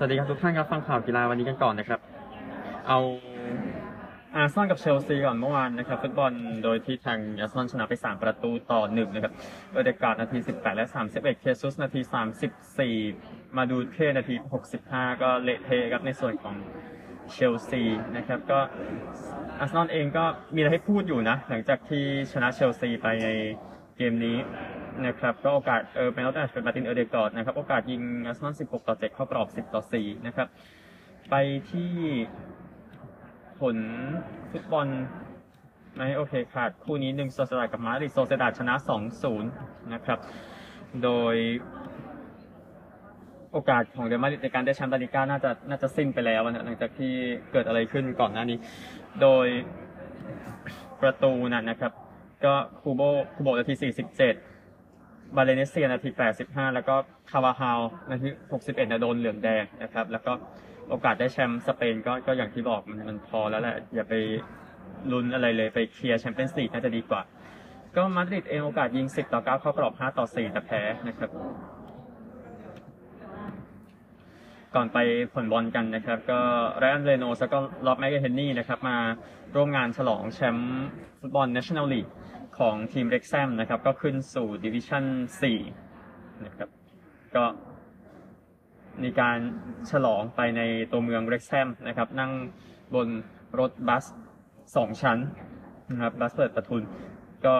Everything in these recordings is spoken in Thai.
สวัสดีครับทุกท่านครับฟังข่าวกีฬาวันนี้กันก่อนนะครับ เอาอาร์เซนอลกับเชลซีก่อนเมื่อวานนะครับฟุตบอลโดยที่ทางอาร์เซนอลชนะไป 3 ประตูต่อ 1 นะครับโอเดการ์ดนาที 18 และ 31 เชซุสนาที 34 มาดูเอเก้นาที 65 ก็เละเทครับในส่วนของเชลซีนะครับก็อาร์เซนอลเองก็มีอะไรให้พูดอยู่นะ หลังจากที่ชนะเชลซีไปในเกมนี้ นะครับก็โอกาสเออเป็นโอกาสเป็นมาร์ติน โอเดการ์ดนะครับโอกาสยิงอาร์เซนอล16 ต่อ 7 เข้ากรอบ 10 ต่อ 4 นะครับ ไปที่ผลฟุตบอลไม่โอเคขาดคู่นี้หนึ่งโซเซียดาดกับมาดริดโซเซียดาดชนะ 2-0 นะครับ โดยโอกาสของเรอัลมาดริดในการได้แชมป์ลาลีกาน่าจะน่าจะสิ้นไปแล้วนะหลังจากที่เกิดอะไรขึ้นก่อนหน้านี้ โดยประตูน่ะนะครับ ก็คูโบคูโบนาที 47 บาร์เรเนเชียนาที 85 แล้วก็คาร์บาฆัลนาที 61นะโดนเหลืองแดงนะครับ แล้วก็โอกาสได้แชมป์สเปนก็ก็อย่างที่บอกมันมันพอแล้วแหละ อย่าไปลุ้นอะไรเลยไปเคลียร์แชมเปี้ยนส์ลีกน่าจะดีกว่า ก็มาดริดเองโอกาสยิง 10 ต่อ 9 เข้ากรอบ 5 ต่อ 4 แต่แพ้นะครับ ก่อนไปผลบอลกันนะครับ ก็ไรนเรโนสแล้วก็ล็อบแมกเฮนนี่นะครับ มาร่วมงานฉลองแชมป์ฟุตบอล National League ของทีมเร็กแซมนะครับ ก็ขึ้นสู่ดิวิชั่น4นะครับก็มีการฉลองไปในตัวเมืองเร็กแซมนะครับ นั่งบนรถบัสสองชั้นนะครับบัสเปิดประทุน ก็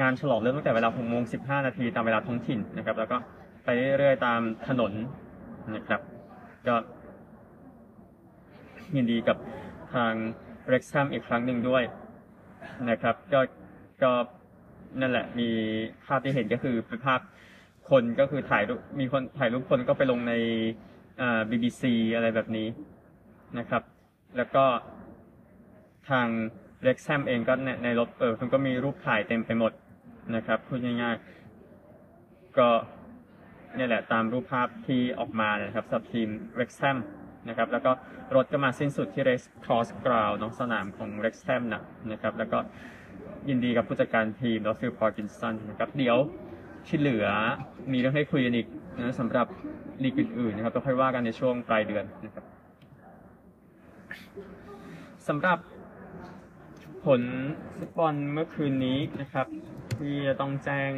งานฉลองเริ่มตั้งแต่เวลา6โมง15 นาทีตามเวลาท้องถิ่นนะครับ แล้วก็ไปเรื่อยๆตามถนนนะครับ ก็ยินดีกับทางเร็กแซมอีกครั้งหนึ่งด้วยนะครับ ก็ ก็นั่นแหละ มีภาพที่เห็นก็คือเป็นภาพคนก็คือถ่ายรูปมีคนถ่ายรูปคนก็ไปลงในอ่า BBC อะไรแบบนี้นะครับ แล้วก็ทางเร็กแซมเองก็ในในรถเออมันก็มีรูปถ่ายเต็มไปหมดนะครับพูดง่ายๆ ก็เนี่ยแหละตามรูปภาพที่ออกมานะครับสับทีมเร็กแซมนะครับแล้วก็รถก็มาสิ้นสุดที่ Racecourse Ground น้องสนามของเร็กแซมนะนะครับแล้วก็ ยินดีกับผู้จัดการทีมดอฟิลพาร์กินสันนะครับเดี๋ยวที่เหลือมีเรื่องให้คุยกันอีกนะสำหรับลีกอื่นๆนะครับก็ค่อยว่ากันในช่วงปลายเดือนนะครับสำหรับผลฟุตบอลเมื่อคืนนี้นะครับ ที่จะต้องแจ้ง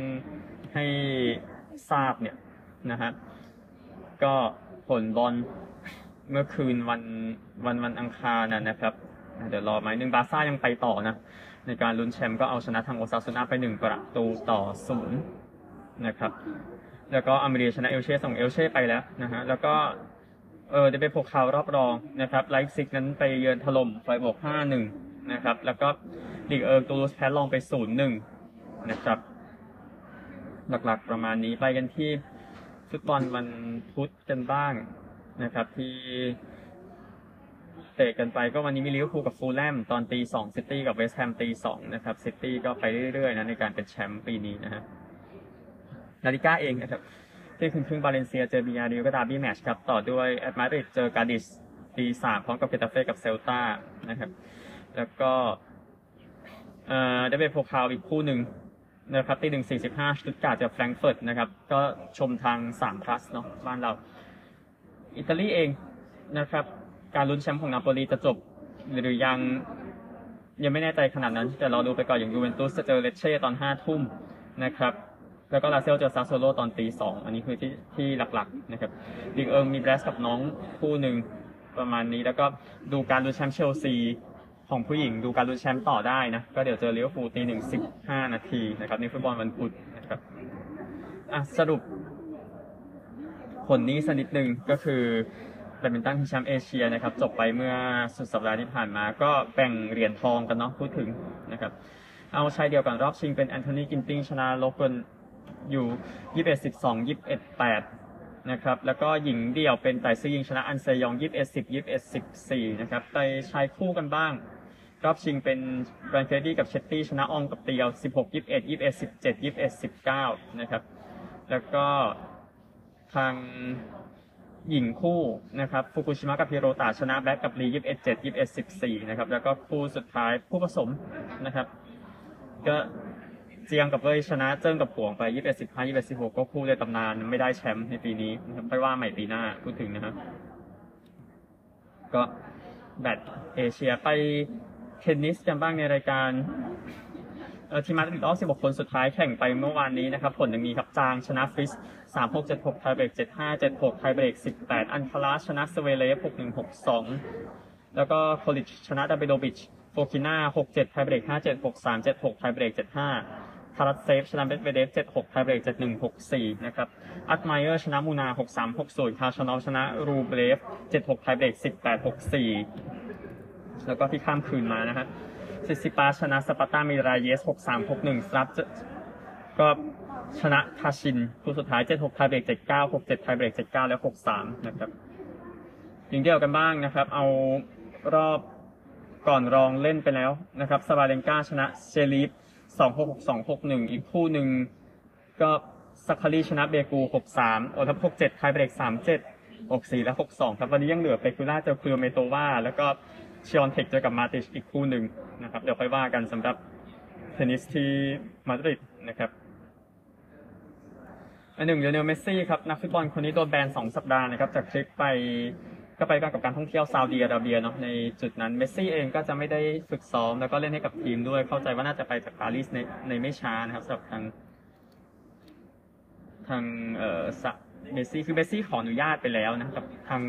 ให้ทราบเนี่ยนะฮะก็ผลบอลเมื่อคืนวันวันวันอังคารนะนะครับ เดี๋ยวรอไหมหนึ่งบาซ่ายังไปต่อนะ ในการลุ้นแชมป์ก็เอาชนะทางโอซาซูน่าไปหนึ่งประตูต่อศูนย์นะครับ แล้วก็อเมริกาชนะเอลเช่ส่งเอลเช่ไปแล้วนะฮะ แล้วก็เออได้ไปพกข่าวรอบรองนะครับไลป์ซิกนั้นไปเยือนถล่มไฟรบวร์กห้าหนึ่งนะครับ แล้วก็ลีกเอิงตูลูสแพ้ล็องส์ไปศูนย์หนึ่งนะครับ หลักๆประมาณนี้ไปกันที่ฟุตบอลวันพุธกันบ้างนะครับที่ เตะกันไปก็วันนี้มีลิเวอร์พูลกับฟูแลมตอนตีสองซิตี้กับเวสต์แฮมตีสองนะครับซิตี้ก็ไปเรื่อยๆนะในการเป็นแชมป์ปีนี้นะฮะลาลีกาเองนะครับที่ครึ่งครึ่งบาเลนเซียเจอบียาร์เรอัลก็ derby match ครับต่อด้วยแอตมาดริดเจอกาดิสตีสามพร้อมกับเกตาเฟ่กับเซลตานะครับแล้วก็เอ่อเดเอฟเบ โพคาลอีกคู่หนึ่งนะครับตีหนึ่งสี่สิบห้าชตุทท์การ์ทเจอแฟรงก์เฟิร์ตนะครับก็ชมทางสามพลัสเนาะบ้านเรา อิตาลีเองนะครับ การลุ้นแชมป์ของนาโปลีจะจบหรือยังยังไม่แน่ใจขนาดนั้น แต่เราดูไปก่อนอย่างยูเวนตุสจะเจอเลเช่ตอนห้าทุ่มนะครับแล้วก็ลาซิโอเจอซาสซูโอโลตอนตีสองอันนี้คือที่ที่หลักๆนะครับลีกเอิงมีแบรสต์กับน็องต์คู่หนึ่งประมาณนี้แล้วก็ดูการลุ้นแชมป์เชลซีของผู้หญิงดูการลุ้นแชมป์ต่อได้นะ ก็เดี๋ยวเจอลิเวอร์พูลตีหนึ่งสิบห้านาทีนะครับในฟุตบอลวันพุธนะครับอะสรุปผลนี้สักนิดหนึ่งก็คือ แบดมินตันชิงแชมป์เอเชียนะครับจบไปเมื่อสุดสัปดาห์ที่ผ่านมา ก็แบ่งเหรียญทองกันเนาะพูดถึงนะครับเอาชายเดี่ยวกันรอบชิงเป็นแอนโทนีกินติงชนะโละเคียนยิว 21 12 21 8นะครับแล้วก็หญิงเดี่ยวเป็นไต่ซื่อยิงชนะอันเซยอง 21 10 21 14นะครับไปชายคู่กันบ้าง รอบชิงเป็นแรนกีเรดดี้กับเชตตี้ชนะอองกับเตียว 16 21 21 17 21 19นะครับแล้วก็ทาง หญิงคู่นะครับฟุกุชิมะกับฮิโรตะชนะแบ็กกับลี21 7 21 14นะครับแล้วก็คู่สุดท้ายคู่ผสมนะครับ ก็เจียงกับเว่ยชนะเจิ้งกับหวงไป21 15 21 16ก็คู่ในตำนานไม่ได้แชมป์ในปีนี้นะครับไว้ว่าใหม่ปีหน้าพูดถึงนะครับก็แบดเอเชียไปเทนนิสกันบ้างในรายการ ทีมมาดริดรอบ16 คนสุดท้ายแข่งไปเมื่อวานนี้นะครับ ผลยังมีครับจางชนะฟริตซ์36 76 tiebreak 75 76 tiebreak 18 อัลคาราซชนะซเวเรฟ61 62 แล้วก็โคลิชชนะดาเบโดบิชโฟกิน่า6-7ไทยเบรก5-7 6-3 7-6ไทยเบรก7-5คารัตเซฟชนะเบดเวเดฟ7-6ไทเบรก7-1 6-4 นะครับ อัตไมเออร์ชนะมูนา 6-3 6-0 คาชานอลชนะรูเบรฟ7-6ไทเบรก18 6-4 แล้วก็ที่ข้ามคืนมานะฮะ ซิซิปาชนะสปาร์ตามิราเยส 6-3 6-1สับก็ชนะคาชินคู่สุดท้าย 7-6ไทยเบรก 7-9 6-7ไทเบรก 7-9 แล้ว6-3 นะครับยิงเดียวกันบ้างนะครับ เอารอบก่อนรองเล่นไปแล้วนะครับซาบาเลนกาชนะเชลีฟ2-6 6-2 6-1 อีกคู่หนึ่งก็ซัคคารีชนะเบกู 6-3 โอทับ6-7ไทเบรก 3-7 6-4 และ 6-2 ครับ วันนี้ยังเหลือเปกูล่าเจอคูเดอร์เมโตวาแล้วก็ ชเวียนเทคเจอกับมาติชอีกคู่หนึ่งนะครับเดี๋ยวค่อยว่ากันสำหรับเทนนิสที่มาดริดนะครับอันหนึ่งลีโอเนลเมสซี่ครับนักฟุตบอลคนนี้โดนแบนสองสัปดาห์นะครับจากทริปไปก็ไปกับการท่องเที่ยวซาอุดีอาระเบียเนาะในจุดนั้นเมสซี่เองก็จะไม่ได้ฝึกซ้อม แล้วก็เล่นให้กับทีมด้วยเข้าใจว่าน่าจะไปจากปารีสในในไม่ช้านะครับสำหรับทางทางเอ่อเมสซี่คือเมสซี่ขออนุญาตไปแล้วนะครับทาง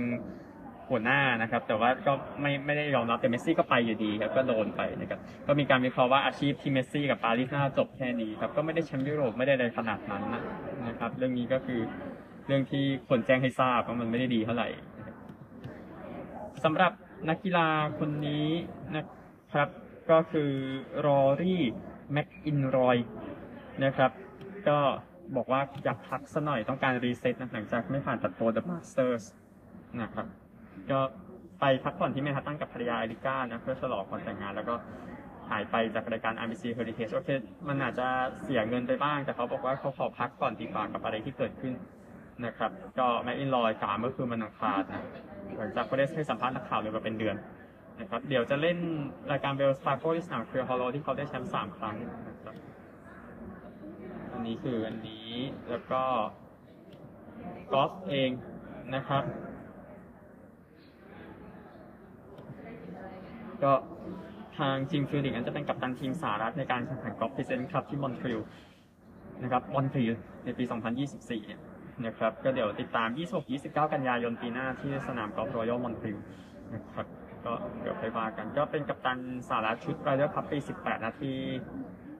หัวหน้านะครับ แต่ว่าก็ไม่ไม่ได้ยอมรับแต่เมสซี่ก็ไปอยู่ดีครับก็โดนไปนะครับก็มีการวิเคราะห์ว่าอาชีพที่เมสซี่กับปารีสน่าจบแค่นี้ครับก็ไม่ได้แชมป์ยุโรปไม่ได้อะไรขนาดนั้นนะครับ เรื่องนี้ก็คือเรื่องที่คนแจ้งให้ทราบว่ามันไม่ได้ดีเท่าไหร่สำหรับนักกีฬาคนนี้นะครับก็คือรอรี่แม็คอิลรอยนะครับ ก็บอกว่าอยากพักสักหน่อยต้องการ reset นะหลังจากไม่ผ่านตัดโปร The Masters นะครับ ก็ไปพักผ่อนที่แมนฮัตตันกับภรรยาอริก้านะเพื่อฉลองวันแต่งงานแล้วก็หายไปจากรายการ RBC Heritage โอเค มันอาจจะเสียเงินไปบ้าง แต่เขาบอกว่าเขาขอพักก่อนดีกว่ากับอะไรที่เกิดขึ้นนะครับ ก็แม็คอิลรอยกล่าวเมื่อคืนวันอังคารนะหลังจากก็ได้ให้สัมภาษณ์นักข่าวเลยมาเป็นเดือนนะครับ เดี๋ยวจะเล่นรายการ Wells Fargo ที่สนามเควลฮอลโลว์ที่เขาได้แชมป์สามครั้งนะครับอันนี้คืออันนี้แล้วก็กอล์ฟเองนะครับ ก็ทางจิมฟิวริกนั้นจะเป็นกัปตันทีมสหรัฐในการแข่งขันกอล์ฟ Presidents Cup ที่มอนทรีลนะครับมอนทรีลในปี 2024เนี่ยนะครับก็เดี๋ยวติดตาม 26-29 กันยายนปีหน้าที่สนามกอล์ฟรอยัลมอนทรีลนะครับก็เดี๋ยวไปว่ากัน ก็เป็นกัปตันสหรัฐชุดไรเดอร์คัพปี 18 นะที่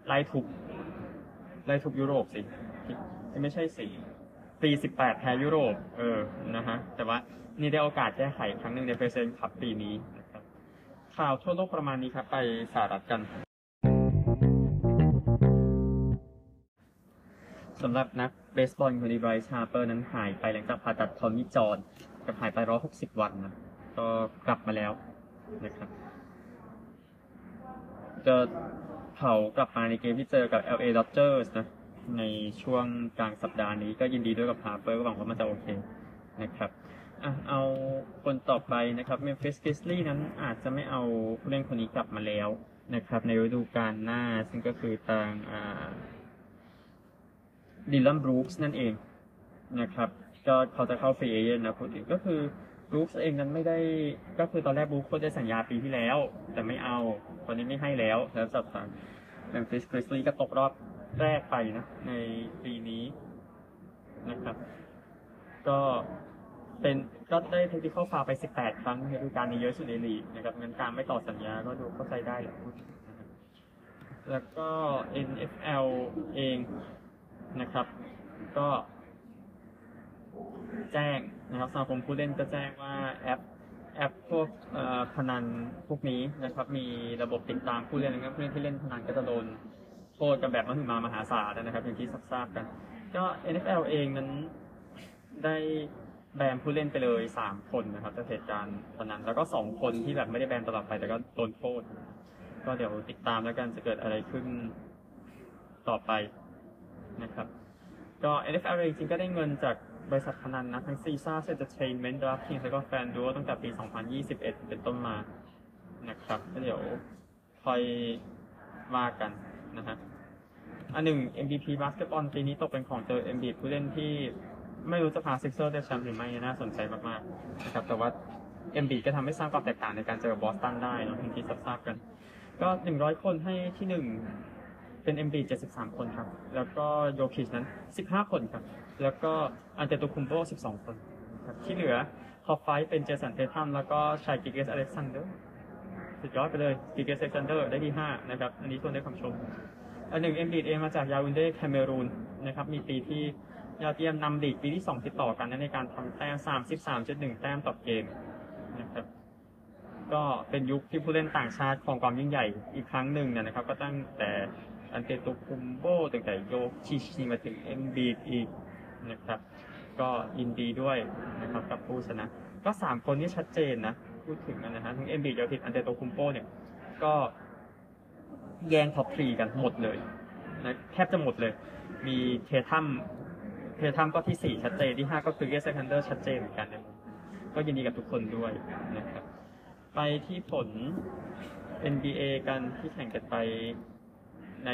ไล่ทุบไล่ทุบยุโรปสิไม่ใช่สิปี 18 แพ้ยุโรป เออ นะฮะ แต่ว่านี่ได้โอกาสแก้ไขครั้งหนึ่งใน Presidents Cup ปีนี้ ข่าวทั่วโลกประมาณนี้ครับ ไปสหรัฐกันสำหรับนักเบสบอลคนนี้ไบรซ์ฮาร์เปอร์นั้นหายไปหลังจากผ่าตัดทอมมี่จอห์นกับหายไป 160 วันนะ ก็กลับมาแล้วนะครับจะเขากลับมาในเกมที่เจอกับ LA Dodgers นะ ในช่วงกลางสัปดาห์นี้ก็ยินดีด้วยกับฮาร์เปอร์ก็หวังว่ามันจะโอเคนะครับ อะเอาคนต่อไปนะครับ Memphis Grizzlies นั้นอาจจะไม่เอาผู้เล่นคนนี้กลับมาแล้วนะครับ ในฤดูกาลหน้าซึ่งก็คือทางอ่าดิลลอนบรูคส์นั่นเองนะครับ ก็เขาจะเข้า free agent นะพูดถึงก็คือบรูคส์เองนั้นไม่ได้ก็คือตอนแรกบรูคส์ได้สัญญาปีที่แล้ว แต่ไม่เอาตอนนี้ไม่ให้แล้วแล้วสับสน Memphis Grizzlies ก็ตกรอบแรกไปนะในปีนี้นะครับ ก็ เป็นก็ได้เทคนิคฟาวไป 18 ครั้งในฤดูกาลนี้เยอะสุดในลีกนะครับงั้นการไม่ต่อสัญญาก็ดูเข้าใจได้แหละแล้วก็ NFL เองนะครับ ก็แจ้งนะครับสมาคมผู้เล่นก็แจ้งว่าแอปแอปพวกพนันพวกนี้นะครับ มีระบบติดตามผู้เล่นนะครับผู้เล่นที่เล่นพนันก็จะโดนโทษกันแบบมหึมามหาศาลนะครับอย่างที่ทราบกัน ก็ NFL เองนั้นได้ แบนผู้เล่นไปเลย3คนนะครับจากเหตุการณ์พนันแล้วก็2คนที่แบบไม่ได้แบนตลอดไปแต่ก็โดนโทษก็เดี๋ยวติดตามแล้วกันจะเกิดอะไรขึ้นต่อไปนะครับ ก็ NFL เองจริงๆก็ได้เงินจากบริษัทพนันนะทั้ง Caesars Entertainment DraftKings แล้วก็ FanDuel ตั้งแต่ปี 2021 เป็นต้นมานะครับก็เดี๋ยวคอยว่ากันนะฮะอันหนึ่ง MVP บาสเกตบอลปีนี้ตกเป็นของเจอ MVP ผู้เล่นที่ ไม่รู้จะพาซิกเซอร์ได้แชมป์หรือไม่น่าสนใจมากๆนะครับแต่ว่าเอ็มบีดก็ทำให้สร้างความแตกต่างในการเจอบอสตันได้เนอะอย่างที่ทราบกัน ก็100คนให้ที่1เป็น MB 73 คนครับ แล้วก็โยคิชนั้น 15 คนครับ แล้วก็อันเตโตคุมโบ12 คนครับที่เหลือ top five เป็นเจสันเททัมแล้วก็ไชกิลเจียสอเล็กซานเดอร์สุดยอดไปเลยกิลเจียสอเล็กซานเดอร์ได้ที่ 5 นะครับ อันนี้ควรได้คำชม อันหนึ่ง MB เองมาจากยาอุนเดแคเมอรูนนะครับ มีปีที่ ยอดเยี่ยมนำลีกปีที่ 2 ติดต่อกันนะในการทำแต้ม 33.1 แต้มต่อเกมนะครับ ก็เป็นยุคที่ผู้เล่นต่างชาติของความยิ่งใหญ่อีกครั้งหนึ่งนะครับ ก็ตั้งแต่อันเตโตคุมโบตั้งแต่โยคิชมาถึงเอ็มบีดอีกนะครับ ก็ยินดีด้วยนะครับกับผู้ชนะ ก็สามคนนี้ชัดเจนนะพูดถึงนะฮะทั้งเอ็มบีดโยคิชอันเตโตคุมโบเนี่ย ก็แย่ง top three กันหมดเลยนะแทบจะหมดเลย มีเททัม เททัมก็ที่สี่ชัดเจนที่ห้าก็คืออเล็กซานเดอร์ชัดเจนเหมือนกันนะก็ยินดีกับทุกคนด้วยนะครับไปที่ผล NBA กันที่แข่งกันไปใน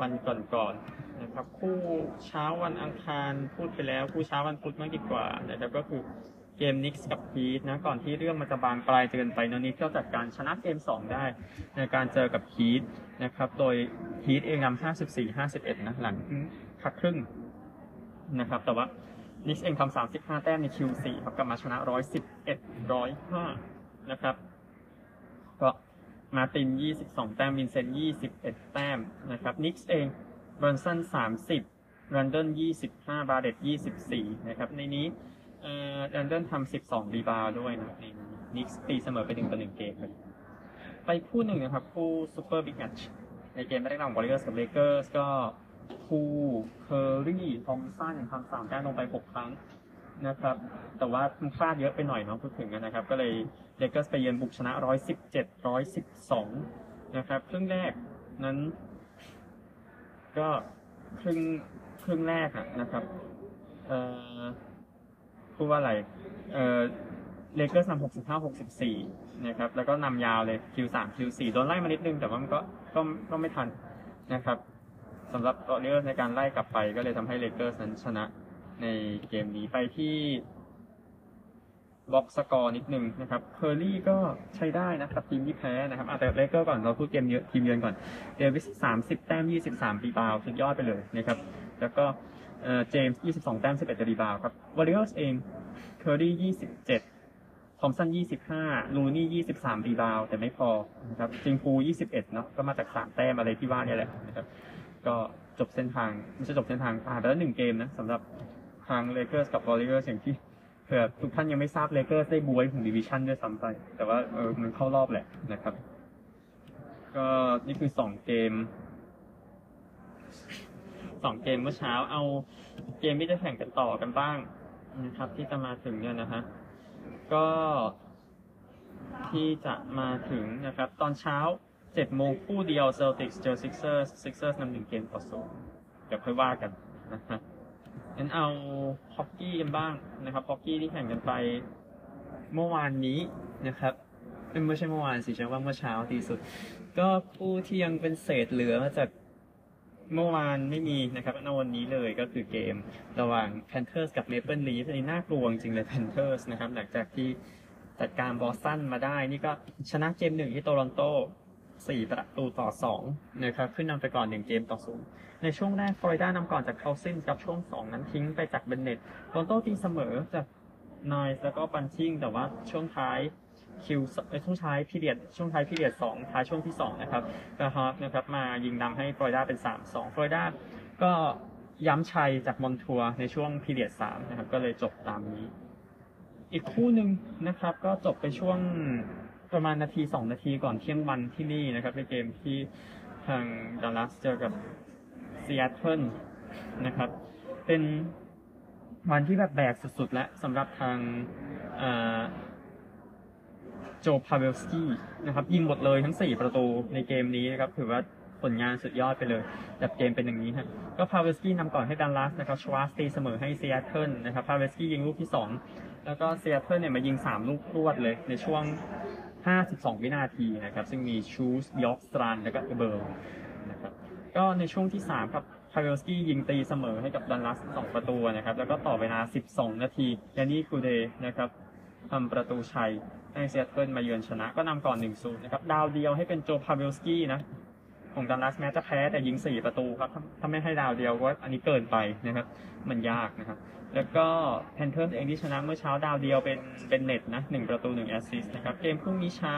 วันก่อนๆนะครับ คู่เช้าวันอังคารพูดไปแล้ว คู่เช้าวันพุธมากดีกว่านะครับก็คือเกมนิกส์กับฮีทนะก่อนที่เรื่องมันจะบานปลายเกินไปนนิกก็จัดการชนะเกม 2 ได้ ในการเจอกับฮีทนะครับ โดยฮีทเองนำ54-51 นะหลังพักครึ่ง นะครับ แต่ว่านิกส์เองทำ35แต้มใน Q4 ครับกลับมาชนะ111 105นะครับ ก็มาร์ติน22แต้มวินเซนต์21แต้มนะครับนิกส์เองบรอนสัน30รันเดน25บาร์เร็ตต์24นะครับ ในนี้เอ่อแรนเดิลทำ12รีบาวด์ด้วยนะในนี้นิกส์ตีเสมอไป1ต่อ1เกมเลยไปคู่หนึ่งนะครับ คู่ซูเปอร์บิ๊กแมตช์ในเกมแรกระหว่างวอริเออร์สกับเลเกอร์สก็ คู่เคอรี่ทอมสันทำสามแต้มลงไป6ครั้งนะครับ แต่ว่ามันพลาดเยอะไปหน่อยเนาะพูดถึงนะครับ ก็เลยเลเกอร์สไปเยือนบุกชนะ117 112นะครับครึ่งแรกนั้น ก็ครึ่งครึ่งแรกอะนะครับ เอ่อพูดว่าอะไร เอ่อเลเกอร์นำ65 64นะครับ แล้วก็นำยาวเลย Q3 Q4 โดนไล่มานิดนึง แต่ว่ามันก็ก็ก็ไม่ทันนะครับ สำหรับวอริเออร์ในการไล่กลับไปก็เลยทำให้เลเกอร์นั้นชนะในเกมนี้ไปที่ box score นิดนึงนะครับเคอร์รี่ก็ใช้ได้นะครับ ทีมที่แพ้นะครับอะแต่เลเกอร์ก่อนเราพูดเกมเยอะทีมเยือนก่อนเดวิสสามสิบแต้มยี่สิบสาม rebound สุดยอดไปเลยนะครับ แล้วก็เอ่อเจมส์ยี่สิบสองแต้มสิบเอ็ด rebound ครับวอริเออร์เองเคอร์รี่ยี่สิบเจ็ดทอมสันยี่สิบห้าลูนี่ยี่สิบสาม rebound แต่ไม่พอนะครับจิงฟูยี่สิบเอ็ดเนาะก็มาจากสามแต้มอะไรที่ว่าเนี่ยแหละนะครับ ก็จบเส้นทางไม่ใช่จบเส้นทางผ่านไปแล้วหนึ่งเกมนะสำหรับทางเลเกอร์สกับวอริเออร์อย่างที่เผื่อทุกท่านยังไม่ทราบเลเกอร์สได้บ๊วยถึง division ด้วยซ้ำไป แต่ว่าเออมันเข้ารอบแหละนะครับ ก็นี่คือสองเกมสองเกมเมื่อเช้าเอาเกมที่จะแข่งกันต่อกันบ้างนะครับ ที่จะมาถึงเนี่ยนะฮะก็ที่จะมาถึงนะครับ ตอนเช้า เจ็ดโมงคู่เดียวเซลติกเจอซิกเซอร์ซิกเซอร์นำหนึ่งเกมต่อศูนย์เดี๋ยวค่อยว่ากันนะฮะงั้นเอาฮอกกี้กันบ้างนะครับฮอกกี้ที่แข่งกันไปเมื่อวานนี้นะครับไม่ใช่เมื่อวานสิใช่ว่าเมื่อเช้าดีสุด ก็ผู้ที่ยังเป็นเศษเหลือมาจากเมื่อวานไม่มีนะครับในวันนี้เลยก็คือเกมระหว่าง Panthers กับ Maple Leafs อันนี้น่ากลัวจริงเลย Panthers นะครับ หลังจากที่จัดการบอสตันมาได้ นี่ก็ชนะเกมหนึ่งที่โตรอนโต สี่ประตูต่อสองนะครับ ขึ้นนำไปก่อนหนึ่งเกมต่อศูนย์ในช่วงแรกฟลอริดานำก่อนจากเคาซินกับช่วง 2 นั้นทิ้งไปจากเบนเน็ตโตรอนโตตีเสมอจากนายแล้วก็บันติ้งแต่ว่าช่วงท้าย Q ช่วงท้าย period ช่วงท้าย period 2ท้ายช่วงที่2นะครับกระฮอกนะครับมายิงนำให้ฟลอริดาเป็น3-2ฟลอริดาก็ย้ำชัยจากมอนทัวร์ในช่วง period 3นะครับก็เลยจบตามนี้ อีกคู่หนึ่งนะครับก็จบไปช่วง ประมาณนาที2นาทีก่อนเที่ยงวันที่นี่นะครับในเกมที่ทางดัลลัสเจอกับซีแอตเทิลนะครับ เป็นวันที่แบบแบกสุดๆแล้วสำหรับทางโจพาเวลสกี้นะครับ ยิงหมดเลยทั้ง 4 ประตูในเกมนี้นะครับ ถือว่าผลงานสุดยอดไปเลยแบบเกมเป็นอย่างนี้ฮะก็พาเวลสกี้นำก่อนให้ดัลลัสนะครับชวาสตีเสมอให้ซีแอตเทิลนะครับพาเวลสกี้ยิงลูกที่ 2 แล้วก็ซีแอตเทิลเนี่ยมายิง 3 ลูกรวดเลยในช่วง 52 วินาทีนะครับ ซึ่งมีชูสยอกสตรันแล้วก็เอเบิร์นะครับก็ในช่วงที่ 3 ครับพาเวลสกี้ยิงตีเสมอให้กับดัลลัส2ประตูนะครับ แล้วก็ต่อเวลา 12 นาทียานี่คูเดนะครับทำประตูชัยให้เซียเทิลมาเยือนชนะก็นำก่อน1-0นะครับ ดาวเดียวให้เป็นโจพาเวลสกี้นะ ของดัลลัสแม้จะแพ้แต่ยิง4ประตูครับถ้าไม่ให้ดาวเดียวก็อันนี้เกินไปนะครับ มันยากนะครับ แล้วก็แพนเทอร์เองที่ชนะเมื่อเช้าดาวเดียวเป็นเบนเน็ตนะหนึ่งประตูหนึ่ง assist นะครับ เกมพรุ่งนี้เช้า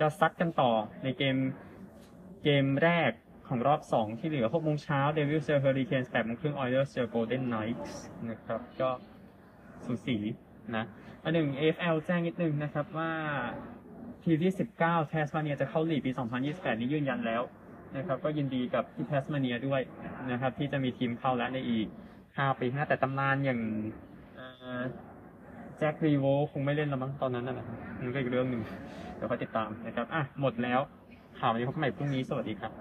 จะซัดกันต่อในเกมเกมแรกของรอบ 2 ที่เหลือ6โมงเช้าเดวิลเจอเฮอริเคนส์8โมงครึ่งออยเลอร์เจอโกลเด้นไนท์นะครับ ก็สูสีนะอันหนึ่ง AFL แจ้งนิดนึงนะครับว่าทีมที่ 19 แทสมาเนียจะเข้าลีกปี 2028 นี้ยืนยันแล้ว นะครับ ก็ยินดีกับที่แทสมาเนียด้วยนะครับ ที่จะมีทีมเข้าแล้วในอีก 5 ปีข้างหน้าแต่ตำนานอย่างแจ็ครีโวคงไม่เล่นแล้วมั้งตอนนั้นนะนะครับมันก็อีกเรื่องหนึ่งเดี๋ยวคอยติดตามนะครับอะหมดแล้วข่าววันนี้พบกันใหม่พรุ่งนี้สวัสดีครับ